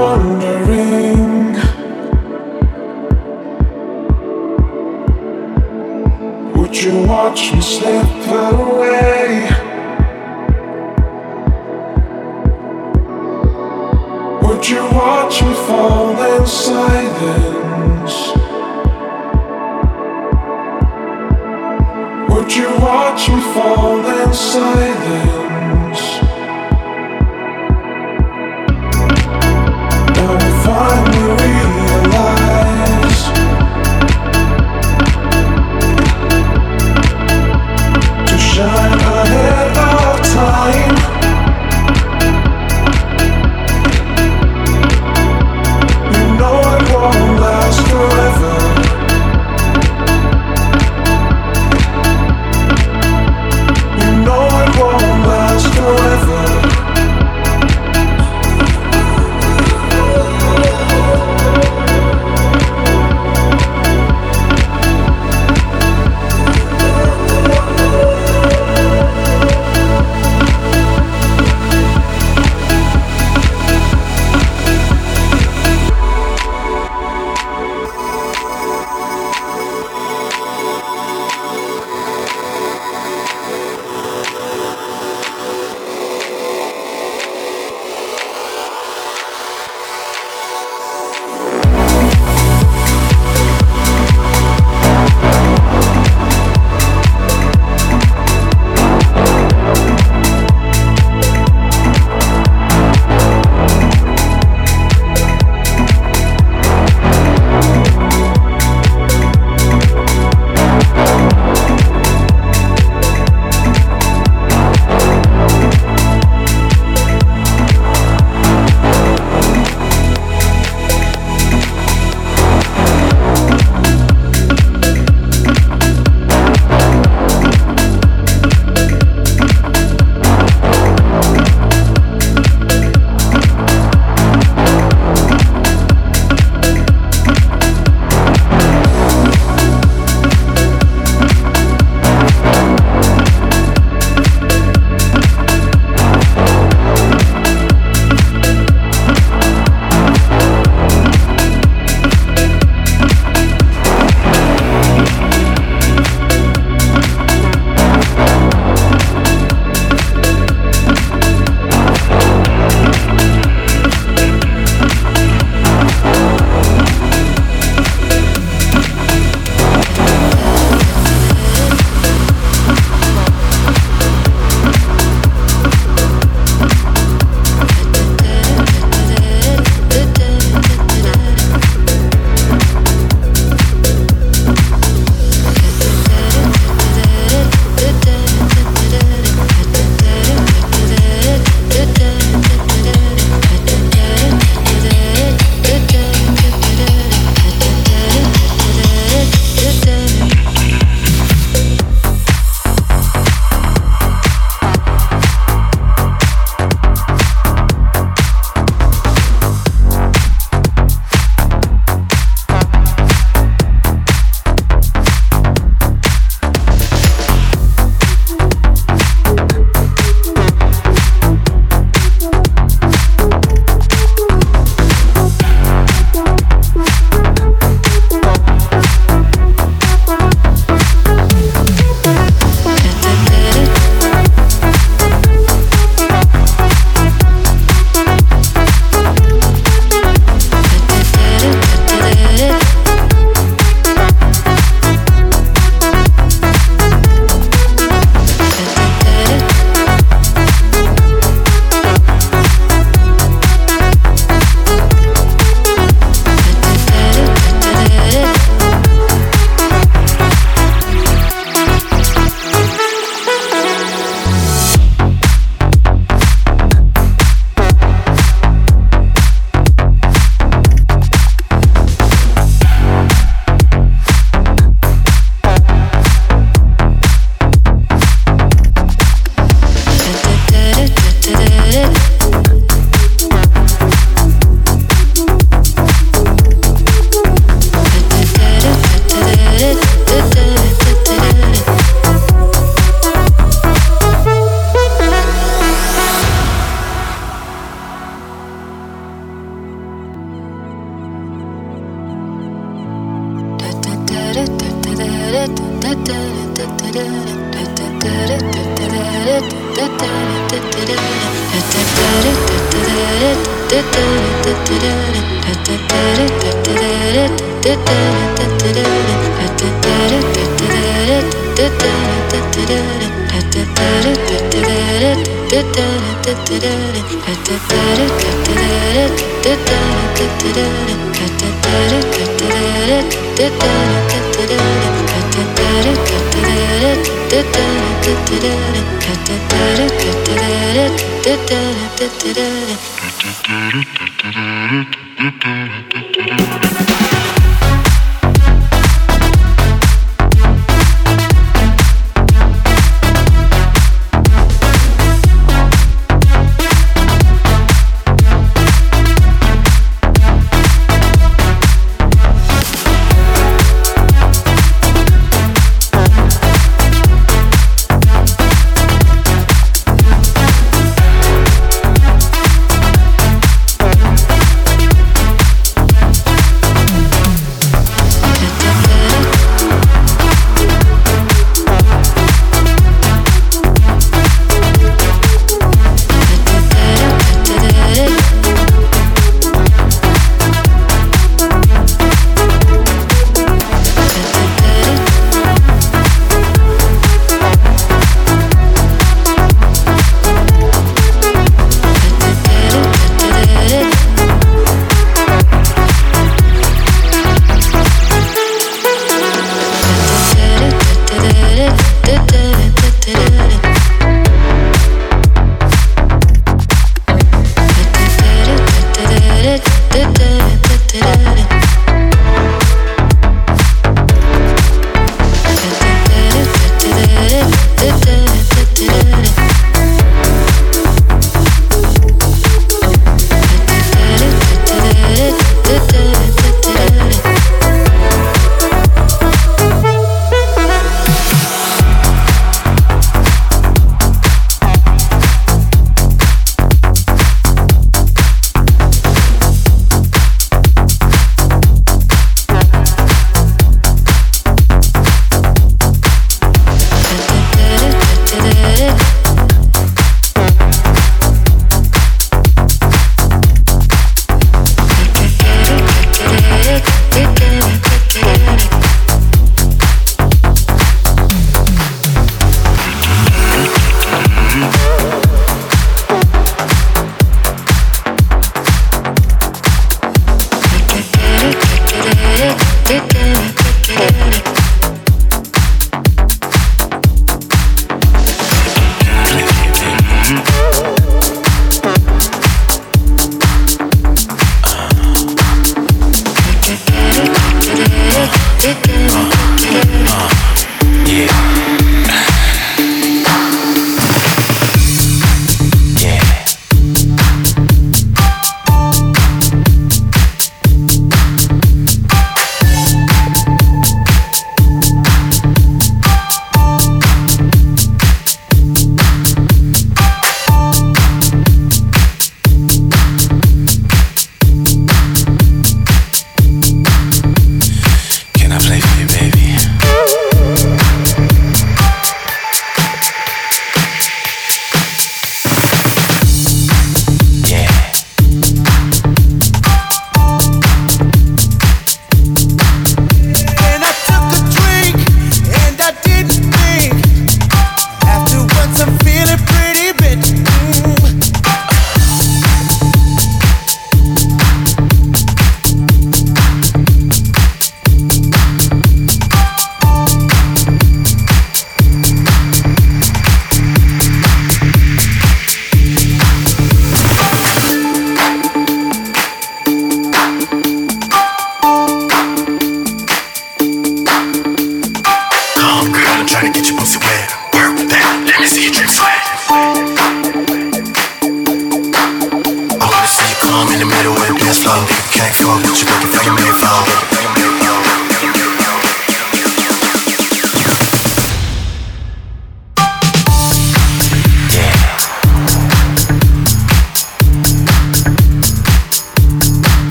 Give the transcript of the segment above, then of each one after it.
know I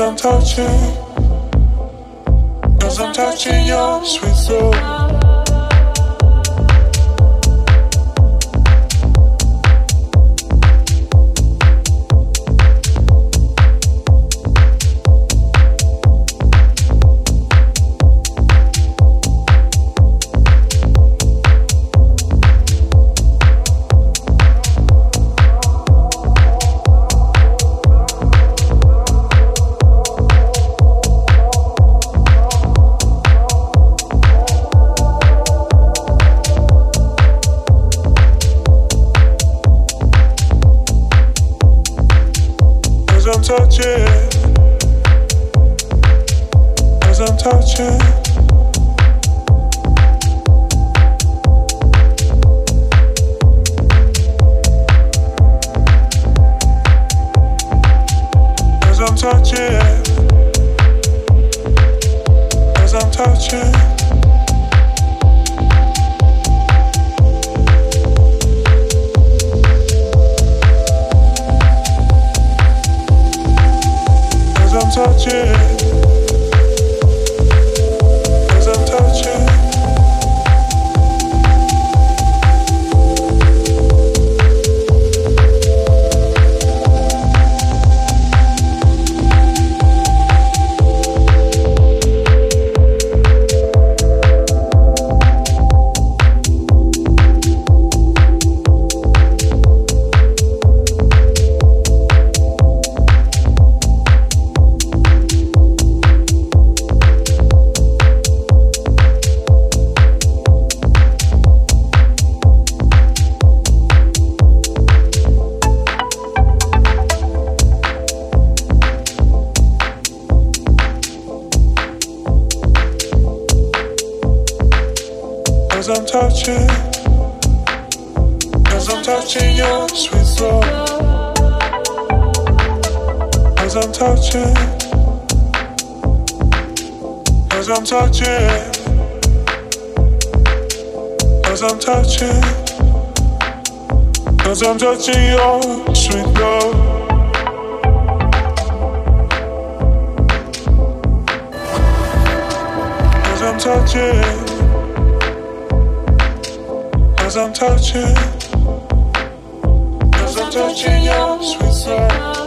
Cause I'm touching, cause I'm touching your sweet soul. Cause I'm touching. Cause I'm touching. Cause I'm touching your sweet love. Cause I'm touching cause I'm touching As I'm touching your sweet soul